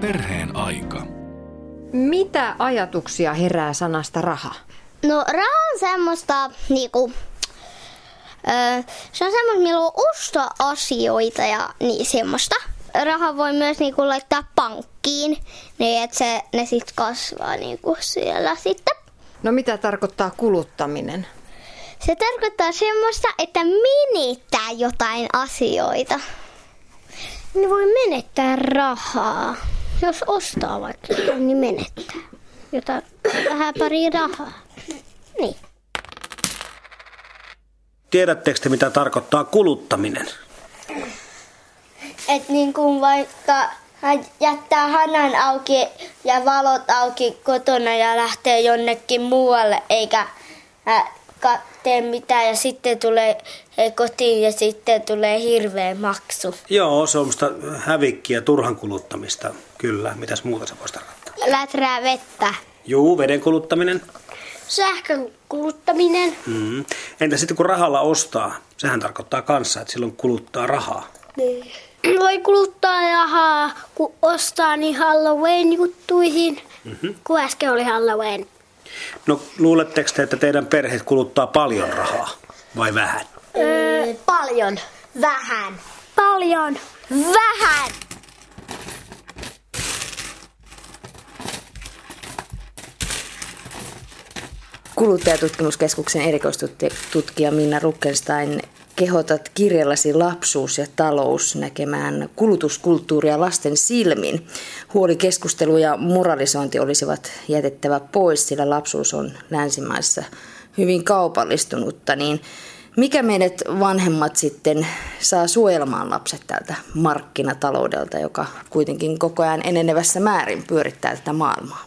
Perheen aika. Mitä ajatuksia herää sanasta raha? No raha on semmoista niinku, öö, se on semmoista, millä on ostaa asioita ja niin semmoista. Raha voi myös niinku laittaa pankkiin, niin että se, ne sitten kasvaa niinku siellä sitten. No mitä tarkoittaa kuluttaminen? Se tarkoittaa semmoista, että menettää jotain asioita. Niin voi menettää rahaa. Jos ostaa vaikka jotain, niin menettää. Jotain vähän pari rahaa. Niin. Tiedättekö te, mitä tarkoittaa kuluttaminen? Et niin kuin vaikka hän jättää hanan auki ja valot auki kotona ja lähtee jonnekin muualle eikä ka- tee mitään ja sitten tulee he, kotiin ja sitten tulee hirveä maksu. Joo, se on musta hävikkiä, turhan kuluttamista. Kyllä, mitäs muuta se voisi tarkoittaa? Läträä vettä. Juu, veden kuluttaminen. Sähkön kuluttaminen. Mm. Entä sitten kun rahalla ostaa? Sehän tarkoittaa kanssa, että silloin kuluttaa rahaa. Niin. Voi kuluttaa rahaa, kun ostaa niin Halloween-juttuihin, mm-hmm. kun äsken oli Halloween. No luuletteko te, että teidän perheet kuluttaa paljon rahaa vai vähän? Öö, paljon. Vähän. Paljon. Vähän. Kuluttajatutkimuskeskuksen erikoistutkija Minna Rukkenstein kehotat kirjallasi lapsuus ja talous näkemään kulutuskulttuuria lasten silmin. Huoli, keskustelu ja moralisointi olisivat jätettävä pois, sillä lapsuus on länsimaissa hyvin kaupallistunutta, niin mikä meidät vanhemmat sitten saa suojelemaan lapset tältä markkinataloudelta, joka kuitenkin koko ajan enenevässä määrin pyörittää tätä maailmaa?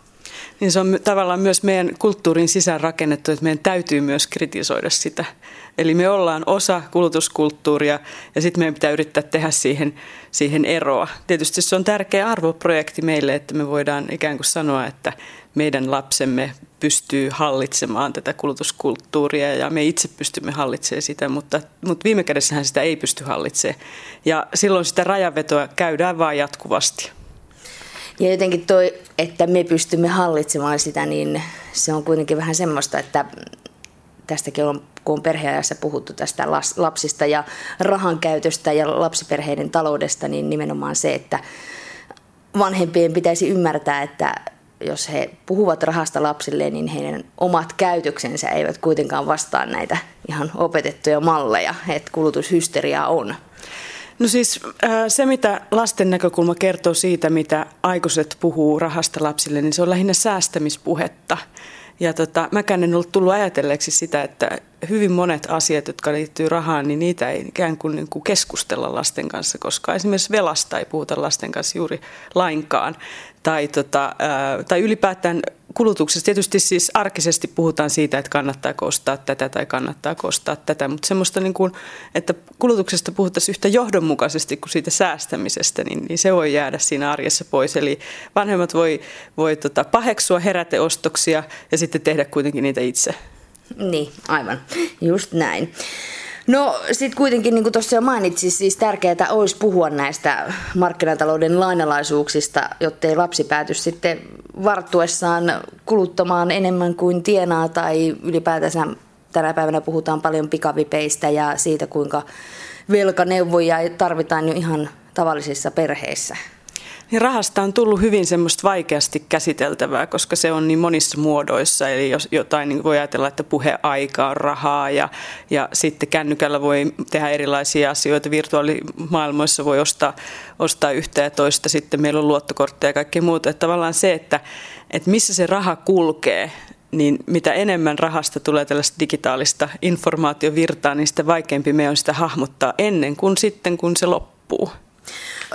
Niin se on tavallaan myös meidän kulttuurin sisään rakennettu, että meidän täytyy myös kritisoida sitä. Eli me ollaan osa kulutuskulttuuria ja sitten meidän pitää yrittää tehdä siihen, siihen eroa. Tietysti se on tärkeä arvoprojekti meille, että me voidaan ikään kuin sanoa, että meidän lapsemme pystyy hallitsemaan tätä kulutuskulttuuria ja me itse pystymme hallitsemaan sitä, mutta, mutta viime kädessähän sitä ei pysty hallitsemaan. Ja silloin sitä rajavetoa käydään vain jatkuvasti. Ja jotenkin toi, että me pystymme hallitsemaan sitä, niin se on kuitenkin vähän semmoista, että tästäkin on, kun on perheajassa puhuttu tästä lapsista ja rahan käytöstä ja lapsiperheiden taloudesta, niin nimenomaan se, että vanhempien pitäisi ymmärtää, että jos he puhuvat rahasta lapsille, niin heidän omat käytöksensä eivät kuitenkaan vastaa näitä ihan opetettuja malleja, että kulutushysteriaa on. No siis äh, se, mitä lasten näkökulma kertoo siitä, mitä aikuiset puhuu rahasta lapsille, niin se on lähinnä säästämispuhetta. Ja tota, mäkään en ollut tullut ajatelleeksi sitä, että hyvin monet asiat, jotka liittyy rahaan, niin niitä ei ikään kuin, niin kuin keskustella lasten kanssa, koska esimerkiksi velasta ei puhuta lasten kanssa juuri lainkaan. Tai, tota, tai ylipäätään kulutuksesta. Tietysti siis arkisesti puhutaan siitä, että kannattaa ostaa tätä tai kannattaa ostaa tätä, mutta semmoista, niin kuin, että kulutuksesta puhuttaisiin yhtä johdonmukaisesti kuin siitä säästämisestä, niin, niin se voi jäädä siinä arjessa pois. Eli vanhemmat voi, voi tota, paheksua heräteostoksia ja sitten tehdä kuitenkin niitä itse. Niin, aivan. Just näin. No sitten kuitenkin, niin kuin tuossa jo mainitsin, siis tärkeää olisi puhua näistä markkinatalouden lainalaisuuksista, jottei lapsi pääty sitten varttuessaan kuluttamaan enemmän kuin tienaa tai ylipäätänsä tänä päivänä puhutaan paljon pikavipeistä ja siitä, kuinka velkaneuvoja tarvitaan jo ihan tavallisissa perheissä. Niin rahasta on tullut hyvin semmoista vaikeasti käsiteltävää, koska se on niin monissa muodoissa. Eli jos jotain niin voi ajatella, että puheaika on rahaa ja, ja sitten kännykällä voi tehdä erilaisia asioita. Virtuaalimaailmoissa voi ostaa, ostaa yhtä ja toista. Sitten meillä on luottokortteja ja kaikkea muuta. Että tavallaan se, että, että missä se raha kulkee, niin mitä enemmän rahasta tulee tällaista digitaalista informaatiovirtaa, niin sitä vaikeampi me on sitä hahmottaa ennen kuin sitten, kun se loppuu.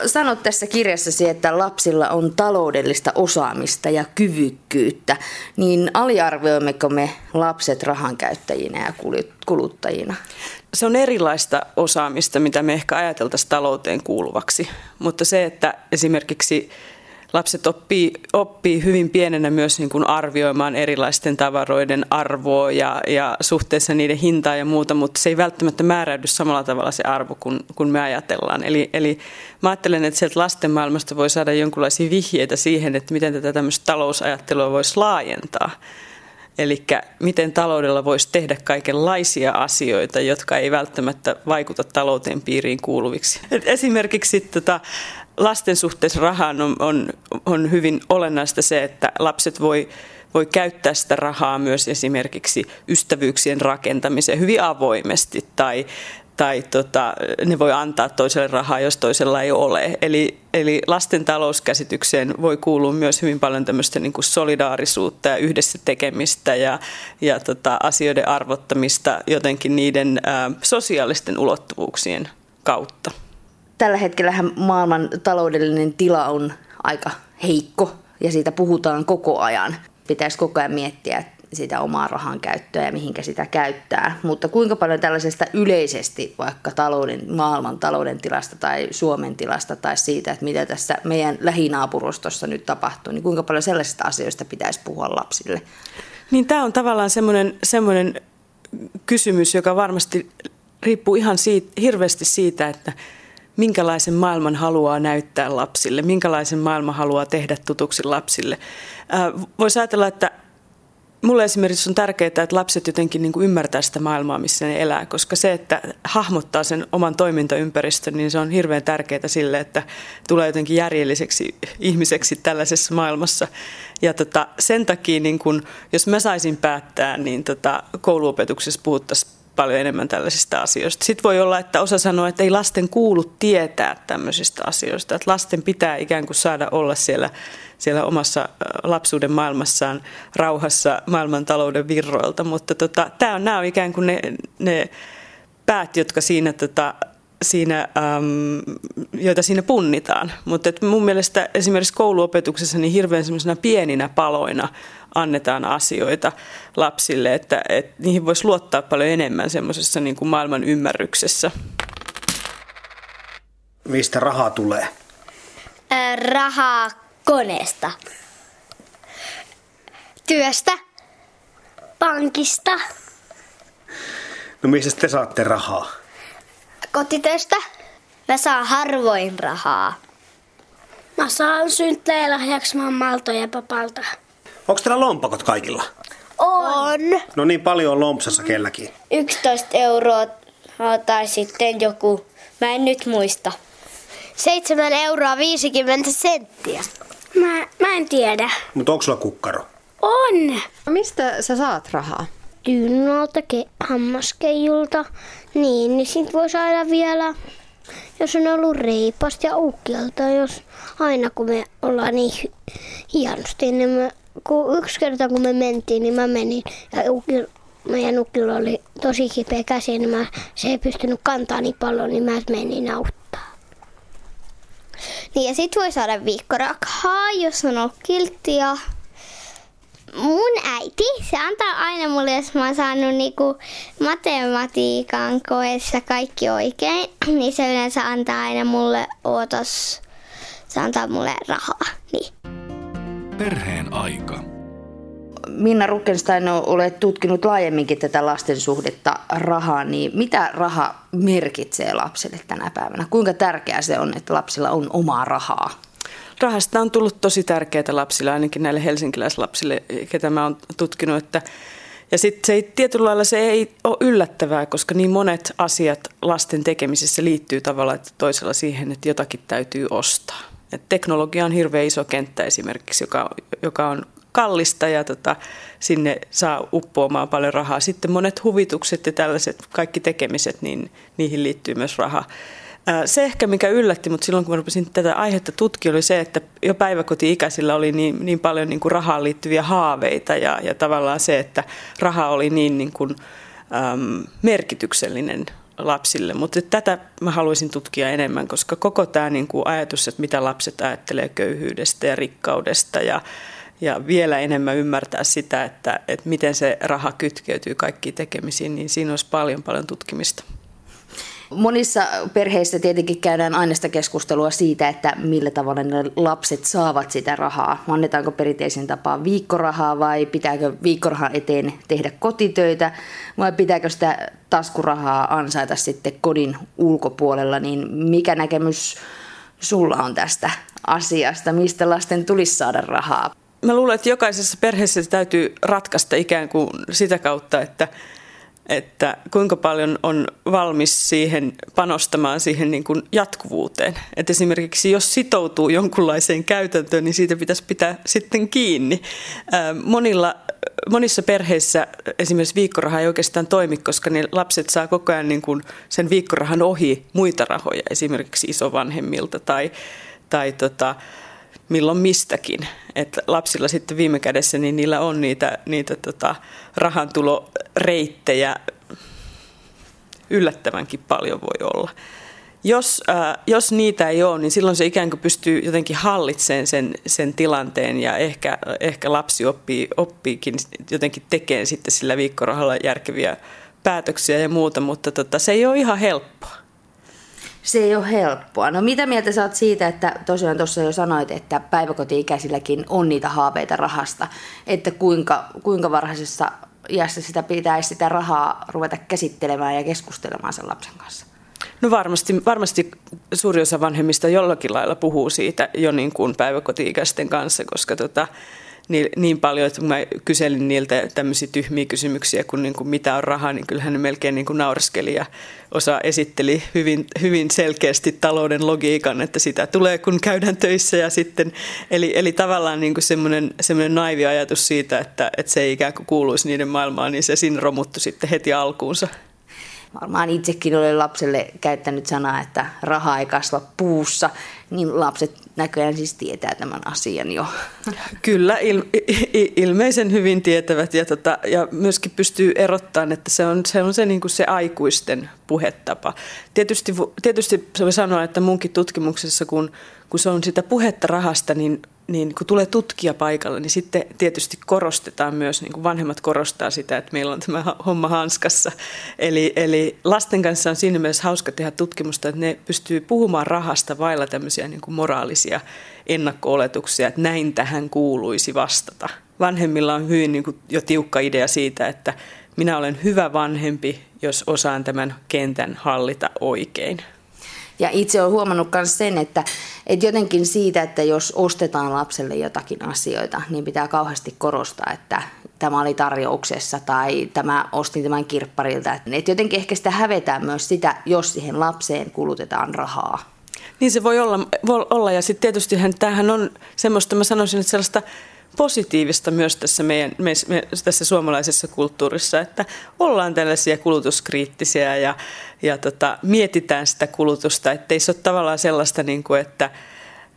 Sanot tässä kirjassasi, että lapsilla on taloudellista osaamista ja kyvykkyyttä, niin aliarvioimmeko me lapset rahankäyttäjinä ja kuluttajina? Se on erilaista osaamista, mitä me ehkä ajateltaisiin talouteen kuuluvaksi, mutta se, että esimerkiksi lapset oppii, oppii hyvin pienenä myös niin kuin arvioimaan erilaisten tavaroiden arvoa ja, ja suhteessa niiden hintaa ja muuta, mutta se ei välttämättä määräydy samalla tavalla se arvo kuin, kuin me ajatellaan. Eli, eli mä ajattelen, että sieltä lasten maailmasta voi saada jonkinlaisia vihjeitä siihen, että miten tätä tämmöistä talousajattelua voisi laajentaa. Eli miten taloudella voisi tehdä kaikenlaisia asioita, jotka ei välttämättä vaikuta talouteen piiriin kuuluviksi. Et esimerkiksi tota, lasten suhteessa rahaan on, on, on hyvin olennaista se, että lapset voi voi käyttää sitä rahaa myös esimerkiksi ystävyyksien rakentamiseen hyvin avoimesti tai, tai tota, ne voi antaa toiselle rahaa, jos toisella ei ole. Eli, eli lasten talouskäsitykseen voi kuulua myös hyvin paljon tämmöistä niin kuin solidaarisuutta ja yhdessä tekemistä ja, ja tota, asioiden arvottamista jotenkin niiden ä, sosiaalisten ulottuvuuksien kautta. Tällä hetkellä maailman taloudellinen tila on aika heikko ja siitä puhutaan koko ajan. Pitäisi koko ajan miettiä, sitä omaa rahan käyttöä ja mihinkä sitä käyttää. Mutta kuinka paljon tällaisesta yleisesti vaikka talouden, maailman talouden tilasta tai Suomen tilasta tai siitä, että mitä tässä meidän lähinaapurustossa nyt tapahtuu, niin kuinka paljon sellaisista asioista pitäisi puhua lapsille? Niin tämä on tavallaan semmoinen, semmoinen kysymys, joka varmasti riippuu ihan siitä, hirveästi siitä, että minkälaisen maailman haluaa näyttää lapsille, minkälaisen maailman haluaa tehdä tutuksi lapsille. Voisi ajatella, että Mulle esimerkiksi on tärkeää, että lapset jotenkin niin ymmärtää sitä maailmaa, missä ne elää, koska se, että hahmottaa sen oman toimintaympäristön, niin se on hirveän tärkeää sille, että tulee jotenkin järjelliseksi ihmiseksi tällaisessa maailmassa. Ja tota, sen takia, niin kun, jos mä saisin päättää, niin tota, kouluopetuksessa puhuttaisiin paljon enemmän tällaisista asioista. Sitten voi olla, että osa sanoo, että ei lasten kuulu tietää tämmöisistä asioista. Että lasten pitää ikään kuin saada olla siellä, siellä omassa lapsuuden maailmassaan rauhassa maailmantalouden virroilta. Mutta tota, tämä on, nämä on ikään kuin ne, ne päät, jotka siinä tota, siinä, äm, joita siinä punnitaan. Mutta mun mielestä esimerkiksi kouluopetuksessa niin hirveän pieninä paloina annetaan asioita lapsille, että, että niihin voisi luottaa paljon enemmän semmoisessa niin kuin maailman ymmärryksessä. Mistä rahaa tulee? Ää, rahaa koneesta. Työstä. Pankista. No mistä te saatte rahaa? Kotitöistä. Mä saan harvoin rahaa. Mä saan synttäilahjaksi mammalta ja papalta. Onko teillä lompakot kaikilla? On. No niin paljon on lompsassa kelläkin. 11 euroa tai sitten joku, mä en nyt muista. 7 euroa 50 senttiä. Mä, mä en tiedä. Mutta onko sulla kukkaro? On. Mistä sä saat rahaa? Dyynalta, ke- hammaskeijulta. Niin, niin sit voi saada vielä, jos on ollut reipasta ja ukkialta, jos aina kun me ollaan niin hienosti, niin me kun yksi kerta kun me mentiin, niin mä menin ja ukil, meidän ukilla oli tosi kipeä käsi, niin mä, se ei pystynyt kantaa niin paljon, niin mä menin auttaa. Niin ja sit voi saada viikkorakhaa, jos on ollut kiltti ja mun äiti, se antaa aina mulle, jos mä oon saanut niinku matematiikan koessa kaikki oikein, niin se yleensä antaa aina mulle, ootas, se antaa mulle rahaa. Niin. Perheen aika. Minna Ruckenstein, olet tutkinut laajemminkin tätä lasten suhdetta rahaan, niin mitä raha merkitsee lapselle tänä päivänä? Kuinka tärkeää se on, että lapsilla on omaa rahaa? Rahasta on tullut tosi tärkeää lapsille, ainakin näille helsinkiläislapsille, ketä mä oon tutkinut, että ja sitten se ei, tietyllä lailla se ei ole yllättävää, koska niin monet asiat lasten tekemisessä liittyy tavallaan että toisella siihen, että jotakin täytyy ostaa. Et teknologia on hirveän iso kenttä esimerkiksi, joka, joka on kallista ja tota, sinne saa uppoamaan paljon rahaa. Sitten monet huvitukset ja tällaiset kaikki tekemiset, niin niihin liittyy myös raha. Se ehkä, mikä yllätti mutta silloin, kun mä rupesin tätä aihetta tutkia, oli se, että jo päiväkoti-ikäisillä oli niin, niin paljon niin kuin rahaan liittyviä haaveita ja, ja tavallaan se, että raha oli niin, niin kuin, äm, merkityksellinen lapsille, mutta tätä mä haluaisin tutkia enemmän, koska koko tämä niin kuin ajatus, että mitä lapset ajattelee köyhyydestä ja rikkaudesta ja, ja vielä enemmän ymmärtää sitä, että, että miten se raha kytkeytyy kaikkiin tekemisiin, niin siinä olisi paljon paljon tutkimista. Monissa perheissä tietenkin käydään aina keskustelua siitä, että millä tavalla ne lapset saavat sitä rahaa. Annetaanko perinteisen tapaan viikkorahaa vai pitääkö viikkorahan eteen tehdä kotitöitä vai pitääkö sitä taskurahaa ansaita sitten kodin ulkopuolella, niin mikä näkemys sulla on tästä asiasta, mistä lasten tulisi saada rahaa? Mä luulen, että jokaisessa perheessä täytyy ratkaista ikään kuin sitä kautta, että, että kuinka paljon on valmis siihen panostamaan siihen niin kuin jatkuvuuteen. Että esimerkiksi jos sitoutuu jonkunlaiseen käytäntöön, niin siitä pitäisi pitää sitten kiinni. Monilla, monissa perheissä esimerkiksi viikkoraha ei oikeastaan toimi, koska ne lapset saa koko ajan niin kuin sen viikkorahan ohi muita rahoja, esimerkiksi isovanhemmilta tai, tai tota, milloin mistäkin. Että lapsilla sitten viime kädessä niin niillä on niitä, niitä tota, rahantuloreittejä yllättävänkin paljon voi olla. Jos, äh, jos niitä ei ole, niin silloin se ikään kuin pystyy jotenkin hallitsemaan sen, sen tilanteen ja ehkä, ehkä lapsi oppii, oppiikin jotenkin tekemään sitten sillä viikkorahalla järkeviä päätöksiä ja muuta, mutta tota, se ei ole ihan helppoa se ei ole helppoa. No mitä mieltä sä oot siitä, että tosiaan tuossa jo sanoit, että päiväkoti-ikäisilläkin on niitä haaveita rahasta, että kuinka, kuinka varhaisessa iässä sitä pitäisi sitä rahaa ruveta käsittelemään ja keskustelemaan sen lapsen kanssa? No varmasti, varmasti suuri osa vanhemmista jollakin lailla puhuu siitä jo niin kuin päiväkoti-ikäisten kanssa, koska tota, niin, niin paljon, että kun mä kyselin niiltä tämmöisiä tyhmiä kysymyksiä kuin, niin kuin mitä on raha, niin kyllähän ne melkein niin kuin naureskeli ja osa esitteli hyvin, hyvin selkeästi talouden logiikan, että sitä tulee kun käydään töissä ja sitten, eli, eli tavallaan niin semmoinen, semmoinen naivi ajatus siitä, että, että se ei ikään kuin kuuluisi niiden maailmaan, niin se siinä romuttu sitten heti alkuunsa. Varmaan itsekin olen lapselle käyttänyt sanaa, että raha ei kasva puussa, niin lapset näköjään siis tietää tämän asian jo. Kyllä, il, ilmeisen hyvin tietävät ja, tota, ja myöskin pystyy erottamaan, että se on se, on se, niin kuin se aikuisten puhetapa. Tietysti, tietysti se voi sanoa, että munkin tutkimuksessa, kun, kun se on sitä puhetta rahasta, niin niin kun tulee tutkija paikalle, niin sitten tietysti korostetaan myös, niin kuin vanhemmat korostaa sitä, että meillä on tämä homma hanskassa. Eli, eli lasten kanssa on siinä mielessä hauska tehdä tutkimusta, että ne pystyy puhumaan rahasta vailla tämmöisiä niin kuin moraalisia ennakko-oletuksia, että näin tähän kuuluisi vastata. Vanhemmilla on hyvin niin kuin jo tiukka idea siitä, että minä olen hyvä vanhempi, jos osaan tämän kentän hallita oikein. Ja itse olen huomannut myös sen, että, että jotenkin siitä, että jos ostetaan lapselle jotakin asioita, niin pitää kauheasti korostaa, että tämä oli tarjouksessa tai tämä ostin tämän kirpparilta. Että jotenkin ehkä sitä hävetään myös sitä, jos siihen lapseen kulutetaan rahaa. Niin se voi olla, voi olla. ja sitten tietysti tämähän on semmoista, mä sanoisin, että sellaista positiivista myös tässä, meidän, me, me, tässä suomalaisessa kulttuurissa, että ollaan tällaisia kulutuskriittisiä ja, ja tota, mietitään sitä kulutusta, ettei se ole tavallaan sellaista, niin kuin, että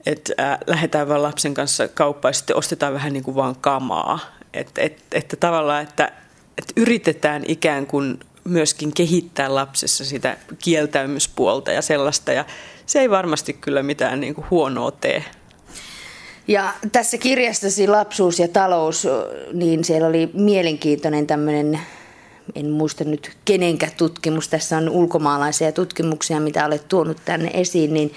että äh, lähdetään vaan lapsen kanssa kauppaan ja sitten ostetaan vähän niin kuin vaan kamaa. Et, et, että tavallaan, että, että yritetään ikään kuin myöskin kehittää lapsessa sitä kieltäymyspuolta ja sellaista. Ja se ei varmasti kyllä mitään niin kuin huonoa tee. Ja tässä kirjastasi Lapsuus ja talous, niin siellä oli mielenkiintoinen tämmöinen, en muista nyt kenenkä tutkimus, tässä on ulkomaalaisia tutkimuksia, mitä olet tuonut tänne esiin, niin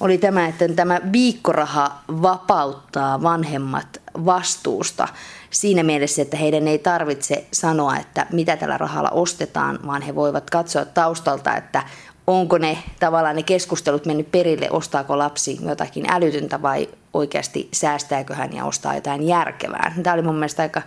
oli tämä, että tämä viikkoraha vapauttaa vanhemmat vastuusta siinä mielessä, että heidän ei tarvitse sanoa, että mitä tällä rahalla ostetaan, vaan he voivat katsoa taustalta, että onko ne tavallaan ne keskustelut mennyt perille, ostaako lapsi jotakin älytöntä vai oikeasti säästääkö hän ja ostaa jotain järkevää. Tämä oli mun mielestä aika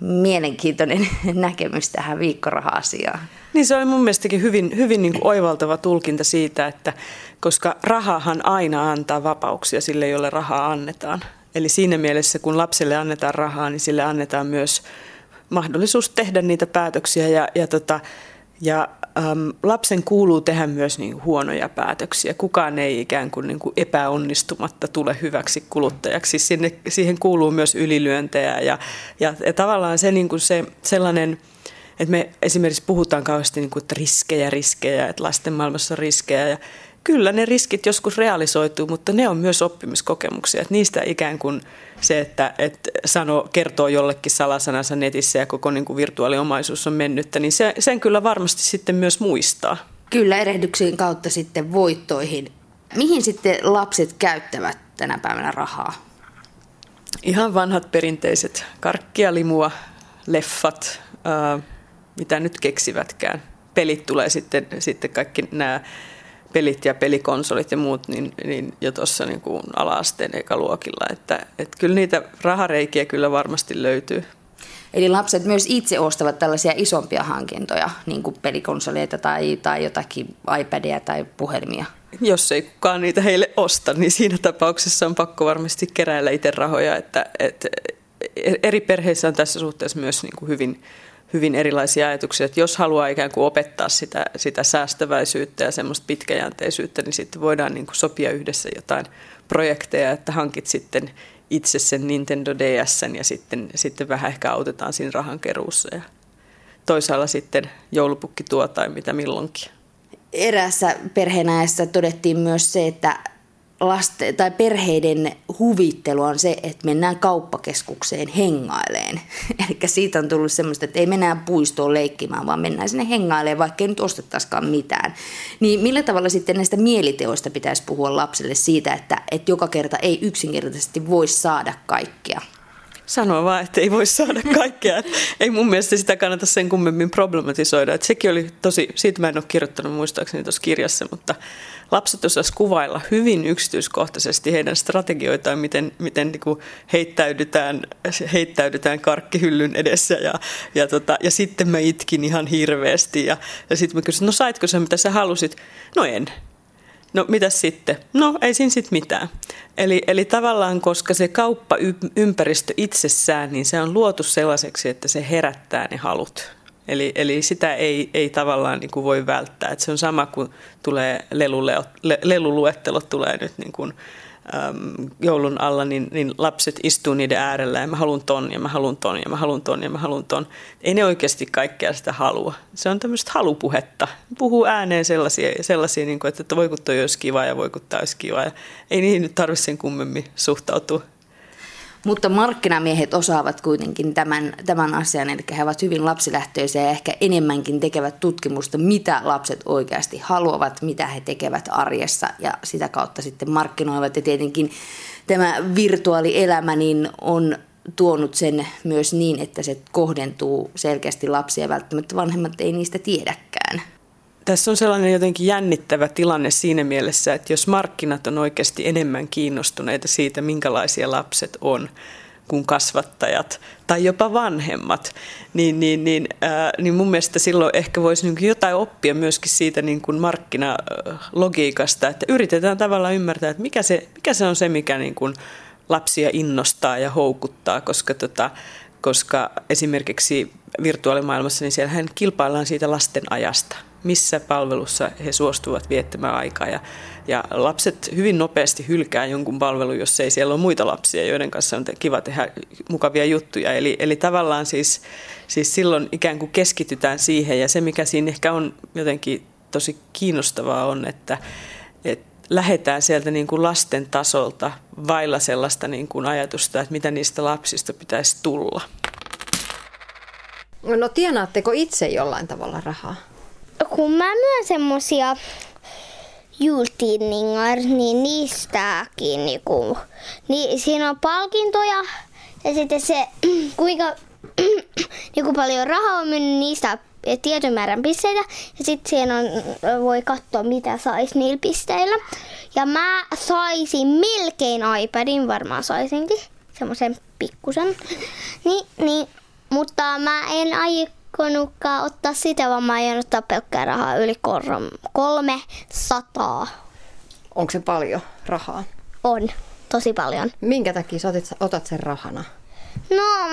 mielenkiintoinen näkemys tähän viikkoraha-asiaan. Niin se oli mun mielestäkin hyvin, hyvin niin kuin oivaltava tulkinta siitä, että koska rahahan aina antaa vapauksia sille, jolle rahaa annetaan. Eli siinä mielessä, kun lapselle annetaan rahaa, niin sille annetaan myös mahdollisuus tehdä niitä päätöksiä ja, ja tota, ja äm, lapsen kuuluu tehdä myös niin huonoja päätöksiä. Kukaan ei ikään kuin, niin kuin epäonnistumatta tule hyväksi kuluttajaksi. Sinne, siihen kuuluu myös ylilyöntejä ja, ja, ja tavallaan se, niin kuin se sellainen, että me esimerkiksi puhutaan kauheasti, niin kuin, että riskejä, riskejä, että lasten maailmassa on riskejä ja kyllä ne riskit joskus realisoituu, mutta ne on myös oppimiskokemuksia. Että niistä ikään kuin se, että, että sano, kertoo jollekin salasanansa netissä ja koko niin kuin virtuaaliomaisuus on mennyttä, niin se, sen kyllä varmasti sitten myös muistaa. Kyllä, erehdyksien kautta sitten voittoihin. Mihin sitten lapset käyttävät tänä päivänä rahaa? Ihan vanhat perinteiset. Karkkia, limua, leffat, ää, mitä nyt keksivätkään. Pelit tulee sitten, sitten kaikki nämä pelit ja pelikonsolit ja muut niin, niin jo tuossa niin kuin ala-asteen ekaluokilla. Että, että kyllä niitä rahareikiä kyllä varmasti löytyy. Eli lapset myös itse ostavat tällaisia isompia hankintoja, niin kuin pelikonsoleita tai, tai jotakin iPadia tai puhelimia. Jos ei kukaan niitä heille osta, niin siinä tapauksessa on pakko varmasti keräillä itse rahoja. Että, että eri perheissä on tässä suhteessa myös niin kuin hyvin, hyvin erilaisia ajatuksia, että jos haluaa ikään kuin opettaa sitä, sitä säästäväisyyttä ja semmoista pitkäjänteisyyttä, niin sitten voidaan niin kuin sopia yhdessä jotain projekteja, että hankit sitten itse sen Nintendo DS ja sitten, sitten vähän ehkä autetaan siinä rahankeruussa ja toisaalla sitten joulupukki tuo tai mitä milloinkin. Eräässä perheenäessä todettiin myös se, että lasten tai perheiden huvittelu on se, että mennään kauppakeskukseen hengaileen. Eli siitä on tullut semmoista, että ei mennään puistoon leikkimään, vaan mennään sinne hengaileen, vaikka ei nyt ostettaisikaan mitään. Niin millä tavalla sitten näistä mieliteoista pitäisi puhua lapselle siitä, että, että joka kerta ei yksinkertaisesti voi saada kaikkea? Sanoa vaan, että ei voi saada kaikkea. ei mun mielestä sitä kannata sen kummemmin problematisoida. Että sekin oli tosi, siitä mä en ole kirjoittanut muistaakseni tuossa kirjassa, mutta lapset osasivat kuvailla hyvin yksityiskohtaisesti heidän strategioitaan, miten, miten niin heittäydytään, heittäydytään karkkihyllyn edessä ja, ja, tota, ja sitten mä itkin ihan hirveästi ja, ja sitten mä kysyin, no saitko sä mitä sä halusit? No en. No mitä sitten? No ei siinä sitten mitään. Eli, eli tavallaan, koska se kauppaympäristö itsessään, niin se on luotu sellaiseksi, että se herättää ne halut. Eli, eli sitä ei, ei tavallaan niin kuin voi välttää. Et se on sama kuin tulee lelule, le, leluluettelot tulee nyt niin kuin, äm, joulun alla, niin, niin lapset istuu niiden äärellä ja mä haluan ton ja mä haluan ton ja mä haluan ton ja mä haluan ton. Ei ne oikeasti kaikkea sitä halua. Se on tämmöistä halupuhetta. Puhuu ääneen sellaisia, sellaisia niin kuin, että voi kun toi olisi kiva ja voi kun olisi kiva. Ja ei niihin nyt tarvitse sen kummemmin suhtautua. Mutta markkinamiehet osaavat kuitenkin tämän, tämän asian, eli he ovat hyvin lapsilähtöisiä ja ehkä enemmänkin tekevät tutkimusta, mitä lapset oikeasti haluavat, mitä he tekevät arjessa ja sitä kautta sitten markkinoivat. Ja tietenkin tämä virtuaalielämä niin on tuonut sen myös niin, että se kohdentuu selkeästi lapsia välttämättä vanhemmat ei niistä tiedäkään. Tässä on sellainen jotenkin jännittävä tilanne siinä mielessä, että jos markkinat on oikeasti enemmän kiinnostuneita siitä, minkälaisia lapset on, kuin kasvattajat tai jopa vanhemmat, niin, niin, niin, ää, niin mun mielestä silloin ehkä voisi niin jotain oppia myöskin siitä niin kuin markkinalogiikasta, että yritetään tavallaan ymmärtää, että mikä se, mikä se on se, mikä niin kuin lapsia innostaa ja houkuttaa, koska, tota, koska esimerkiksi virtuaalimaailmassa, niin siellähän kilpaillaan siitä lasten ajasta missä palvelussa he suostuvat viettämään aikaa. Ja, ja lapset hyvin nopeasti hylkää jonkun palvelun, jos ei siellä ole muita lapsia, joiden kanssa on kiva tehdä mukavia juttuja. Eli, eli tavallaan siis, siis silloin ikään kuin keskitytään siihen ja se, mikä siinä ehkä on jotenkin tosi kiinnostavaa on, että, että lähdetään sieltä niin kuin lasten tasolta vailla sellaista niin kuin ajatusta, että mitä niistä lapsista pitäisi tulla. No tienaatteko itse jollain tavalla rahaa? Kun mä myön semmosia jultidningar, niin niistäkin niinku, niin siinä on palkintoja ja sitten se, kuinka niinku paljon rahaa on mennyt niistä tietyn määrän pisteitä ja sitten siinä on, voi katsoa mitä saisi niillä pisteillä. Ja mä saisin melkein iPadin, varmaan saisinkin, semmoisen pikkusen. Niin, niin, mutta mä en aio aikonutkaan ottaa sitä, vaan mä aion ottaa pelkkää rahaa yli kolme sataa. Onko se paljon rahaa? On, tosi paljon. Minkä takia sä otit, otat sen rahana? No,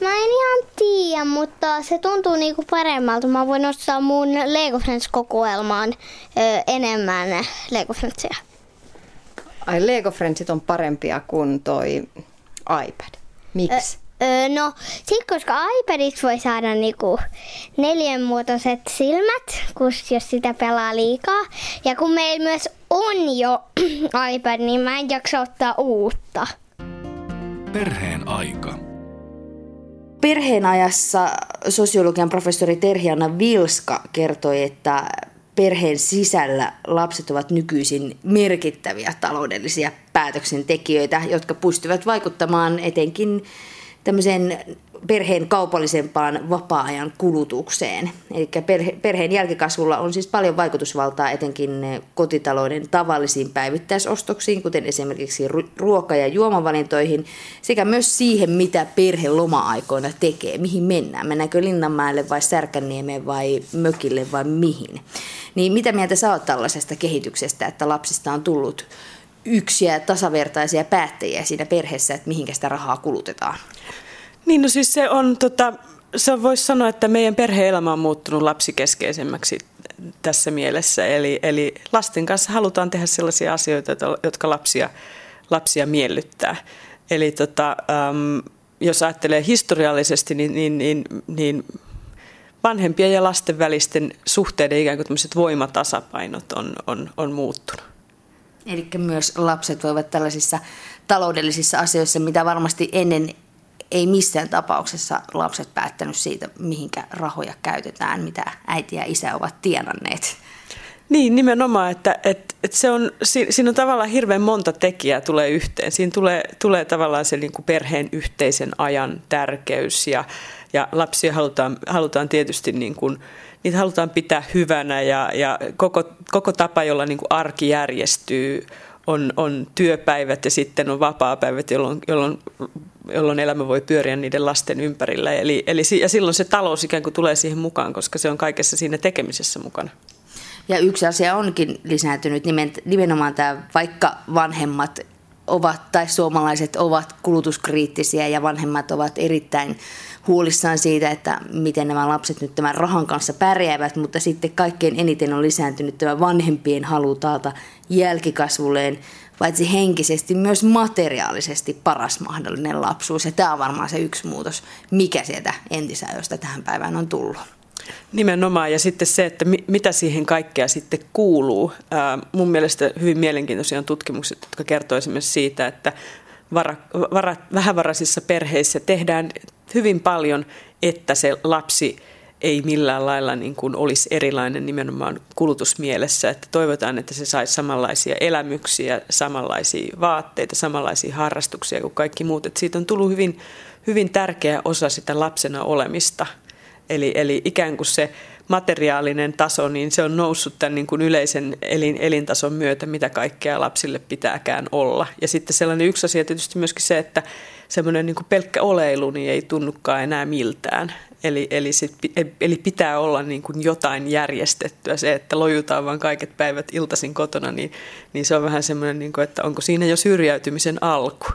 mä en ihan tiedä, mutta se tuntuu niinku paremmalta. Mä voin ostaa mun Lego Friends-kokoelmaan ö, enemmän Lego Friendsia. Ai Lego Friendsit on parempia kuin toi iPad. Miksi? Öö, no, sit koska iPadissa voi saada niinku neljänmuotoiset silmät, kun, jos sitä pelaa liikaa. Ja kun meillä myös on jo iPad, niin mä en jaksa ottaa uutta. Perheen aika. Perheen ajassa sosiologian professori Terhiana Vilska kertoi, että perheen sisällä lapset ovat nykyisin merkittäviä taloudellisia päätöksentekijöitä, jotka pystyvät vaikuttamaan etenkin tämmöiseen perheen kaupallisempaan vapaa-ajan kulutukseen. Eli perhe, perheen jälkikasvulla on siis paljon vaikutusvaltaa etenkin kotitalouden tavallisiin päivittäisostoksiin, kuten esimerkiksi ruoka- ja juomavalintoihin, sekä myös siihen, mitä perhe loma-aikoina tekee, mihin mennään. Mennäänkö Linnanmäelle vai Särkänniemeen vai mökille vai mihin. Niin mitä mieltä sä oot tällaisesta kehityksestä, että lapsista on tullut yksiä tasavertaisia päättäjiä siinä perheessä, että mihinkä sitä rahaa kulutetaan? Niin no siis se on, tota, se voisi sanoa, että meidän perhe-elämä on muuttunut lapsikeskeisemmäksi tässä mielessä. Eli, eli lasten kanssa halutaan tehdä sellaisia asioita, jotka lapsia, lapsia miellyttää. Eli tota, jos ajattelee historiallisesti, niin, niin, niin, niin vanhempien ja lasten välisten suhteiden ikään kuin voimatasapainot on, on, on muuttunut. Eli myös lapset voivat tällaisissa taloudellisissa asioissa, mitä varmasti ennen ei missään tapauksessa lapset päättänyt siitä, mihinkä rahoja käytetään, mitä äiti ja isä ovat tienanneet. Niin, nimenomaan, että, että, että se on, siinä on tavallaan hirveän monta tekijää tulee yhteen. Siinä tulee, tulee tavallaan se niin kuin perheen yhteisen ajan tärkeys ja, ja lapsia halutaan, halutaan tietysti niin kuin, niitä halutaan pitää hyvänä ja, ja koko, koko tapa, jolla niin kuin arki järjestyy, on, on työpäivät ja sitten on vapaapäivät, jolloin, jolloin, jolloin elämä voi pyöriä niiden lasten ympärillä. Eli, eli, ja silloin se talous ikään kuin tulee siihen mukaan, koska se on kaikessa siinä tekemisessä mukana. Ja yksi asia onkin lisääntynyt nimenomaan tämä, vaikka vanhemmat ovat tai suomalaiset ovat kulutuskriittisiä ja vanhemmat ovat erittäin huolissaan siitä, että miten nämä lapset nyt tämän rahan kanssa pärjäävät, mutta sitten kaikkein eniten on lisääntynyt tämä vanhempien halu taata jälkikasvulleen paitsi henkisesti myös materiaalisesti paras mahdollinen lapsuus. Ja tämä on varmaan se yksi muutos, mikä sieltä entisajoista tähän päivään on tullut. Nimenomaan ja sitten se, että mi- mitä siihen kaikkea sitten kuuluu. Mun mielestä hyvin mielenkiintoisia on tutkimukset, jotka kertoo esimerkiksi siitä, että vara, vara, vähävaraisissa perheissä tehdään hyvin paljon, että se lapsi ei millään lailla niin kuin olisi erilainen nimenomaan kulutusmielessä, että toivotaan, että se saisi samanlaisia elämyksiä, samanlaisia vaatteita, samanlaisia harrastuksia kuin kaikki muut. Että siitä on tullut hyvin, hyvin tärkeä osa sitä lapsena olemista. Eli, eli ikään kuin se materiaalinen taso, niin se on noussut tämän niin kuin yleisen elin, elintason myötä, mitä kaikkea lapsille pitääkään olla. Ja sitten sellainen yksi asia tietysti myöskin se, että semmoinen niin kuin pelkkä oleilu niin ei tunnukaan enää miltään. Eli, eli, sit, eli pitää olla niin kuin jotain järjestettyä. Se, että lojutaan vain kaiket päivät iltaisin kotona, niin, niin se on vähän semmoinen, niin kuin, että onko siinä jo syrjäytymisen alku.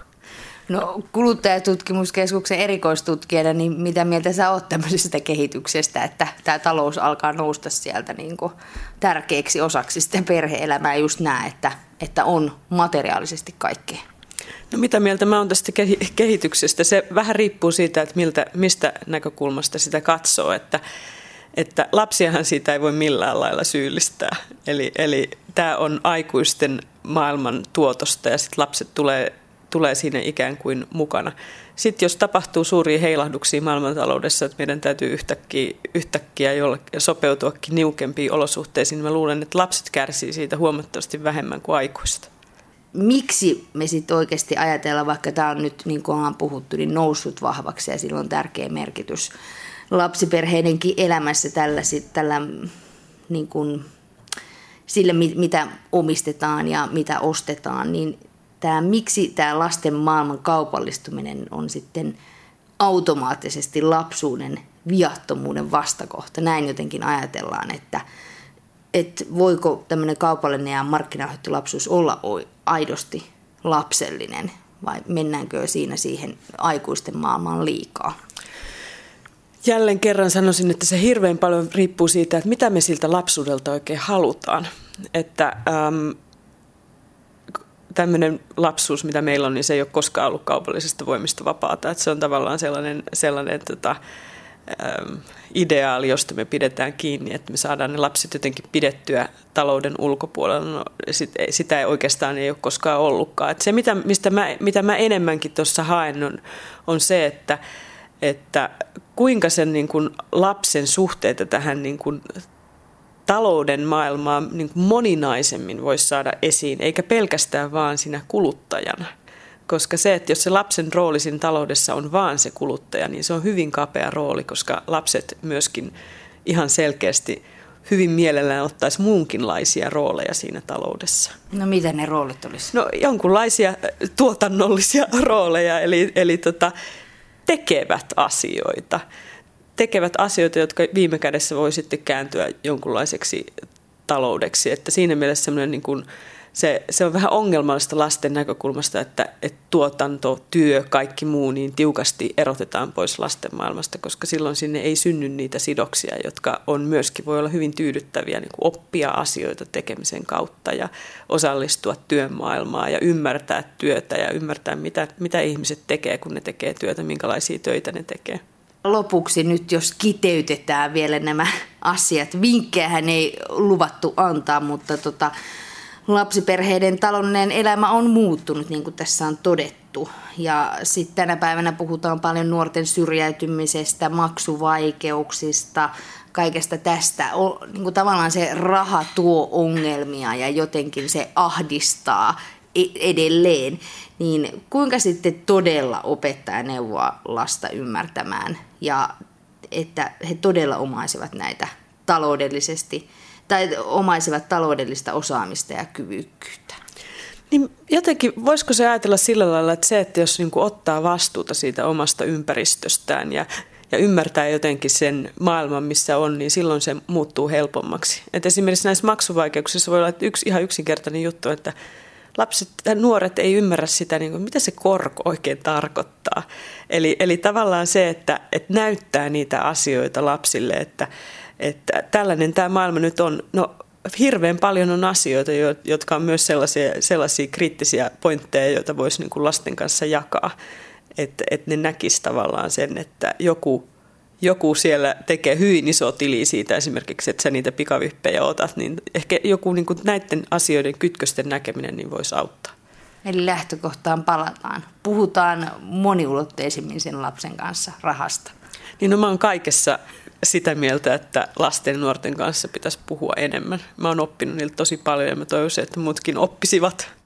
No kuluttajatutkimuskeskuksen erikoistutkijana, niin mitä mieltä sä oot tämmöisestä kehityksestä, että tämä talous alkaa nousta sieltä niin kuin tärkeäksi osaksi sitä perhe-elämää just näe, että, että on materiaalisesti kaikkea? No mitä mieltä mä oon tästä kehityksestä? Se vähän riippuu siitä, että miltä, mistä näkökulmasta sitä katsoo, että, että lapsiahan siitä ei voi millään lailla syyllistää. Eli, eli tämä on aikuisten maailman tuotosta ja sitten lapset tulee, tulee siinä ikään kuin mukana. Sitten jos tapahtuu suuria heilahduksia maailmantaloudessa, että meidän täytyy yhtäkkiä, yhtäkkiä sopeutuakin niukempiin olosuhteisiin, niin mä luulen, että lapset kärsii siitä huomattavasti vähemmän kuin aikuiset miksi me sitten oikeasti ajatellaan, vaikka tämä on nyt, niin kuin ollaan puhuttu, niin noussut vahvaksi ja sillä on tärkeä merkitys lapsiperheidenkin elämässä tällä, tällä niin kuin, sille, mitä omistetaan ja mitä ostetaan, niin tämä, miksi tämä lasten maailman kaupallistuminen on sitten automaattisesti lapsuuden viattomuuden vastakohta. Näin jotenkin ajatellaan, että, että voiko tämmöinen kaupallinen ja markkinahoittu lapsuus olla aidosti lapsellinen vai mennäänkö siinä siihen aikuisten maailmaan liikaa? Jälleen kerran sanoisin, että se hirveän paljon riippuu siitä, että mitä me siltä lapsuudelta oikein halutaan. Että äm, tämmöinen lapsuus, mitä meillä on, niin se ei ole koskaan ollut kaupallisesta voimista vapaata. Että se on tavallaan sellainen, sellainen tota, Ähm, ideaali, josta me pidetään kiinni, että me saadaan ne lapset jotenkin pidettyä talouden ulkopuolella. No, sit, sitä ei oikeastaan ei ole koskaan ollutkaan. Et se, mitä, mistä mä, mitä mä enemmänkin tuossa haen, on, on se, että, että kuinka sen niin kuin lapsen suhteita tähän niin kuin talouden maailmaa niin kuin moninaisemmin voisi saada esiin, eikä pelkästään vaan sinä kuluttajana. Koska se, että jos se lapsen rooli siinä taloudessa on vaan se kuluttaja, niin se on hyvin kapea rooli, koska lapset myöskin ihan selkeästi hyvin mielellään ottaisi muunkinlaisia rooleja siinä taloudessa. No mitä ne roolit olisi? No jonkunlaisia tuotannollisia rooleja, eli, eli tota, tekevät asioita tekevät asioita, jotka viime kädessä voi sitten kääntyä jonkunlaiseksi taloudeksi. Että siinä mielessä niin kuin, se, se on vähän ongelmallista lasten näkökulmasta, että, että tuotanto, työ, kaikki muu niin tiukasti erotetaan pois lasten maailmasta, koska silloin sinne ei synny niitä sidoksia, jotka on myöskin voi olla hyvin tyydyttäviä, niin kuin oppia asioita tekemisen kautta ja osallistua työmaailmaan ja ymmärtää työtä ja ymmärtää, mitä, mitä ihmiset tekee, kun ne tekee työtä, minkälaisia töitä ne tekee lopuksi nyt, jos kiteytetään vielä nämä asiat. Vinkkejähän ei luvattu antaa, mutta tota, lapsiperheiden taloudellinen elämä on muuttunut, niin kuin tässä on todettu. Ja sitten tänä päivänä puhutaan paljon nuorten syrjäytymisestä, maksuvaikeuksista, kaikesta tästä. O, niin kuin tavallaan se raha tuo ongelmia ja jotenkin se ahdistaa e-, edelleen niin kuinka sitten todella opettaja neuvoa lasta ymmärtämään ja että he todella omaisivat näitä taloudellisesti tai omaisivat taloudellista osaamista ja kyvykkyyttä. Niin jotenkin, voisiko se ajatella sillä lailla, että se, että jos niin ottaa vastuuta siitä omasta ympäristöstään ja, ja ymmärtää jotenkin sen maailman, missä on, niin silloin se muuttuu helpommaksi. Et esimerkiksi näissä maksuvaikeuksissa voi olla yksi ihan yksinkertainen juttu, että lapset ja nuoret ei ymmärrä sitä, niin kuin, mitä se korko oikein tarkoittaa. Eli, eli tavallaan se, että, että näyttää niitä asioita lapsille, että, että tällainen tämä maailma nyt on, no hirveän paljon on asioita, jotka on myös sellaisia, sellaisia kriittisiä pointteja, joita voisi niin kuin lasten kanssa jakaa. Että, että ne näkisivät tavallaan sen, että joku joku siellä tekee hyvin iso tili siitä esimerkiksi, että sä niitä pikavippejä otat, niin ehkä joku niin kuin näiden asioiden kytkösten näkeminen niin voisi auttaa. Eli lähtökohtaan palataan. Puhutaan moniulotteisimmin sen lapsen kanssa rahasta. Niin no mä oon kaikessa sitä mieltä, että lasten ja nuorten kanssa pitäisi puhua enemmän. Mä oon oppinut niiltä tosi paljon ja mä toivoisin, että muutkin oppisivat.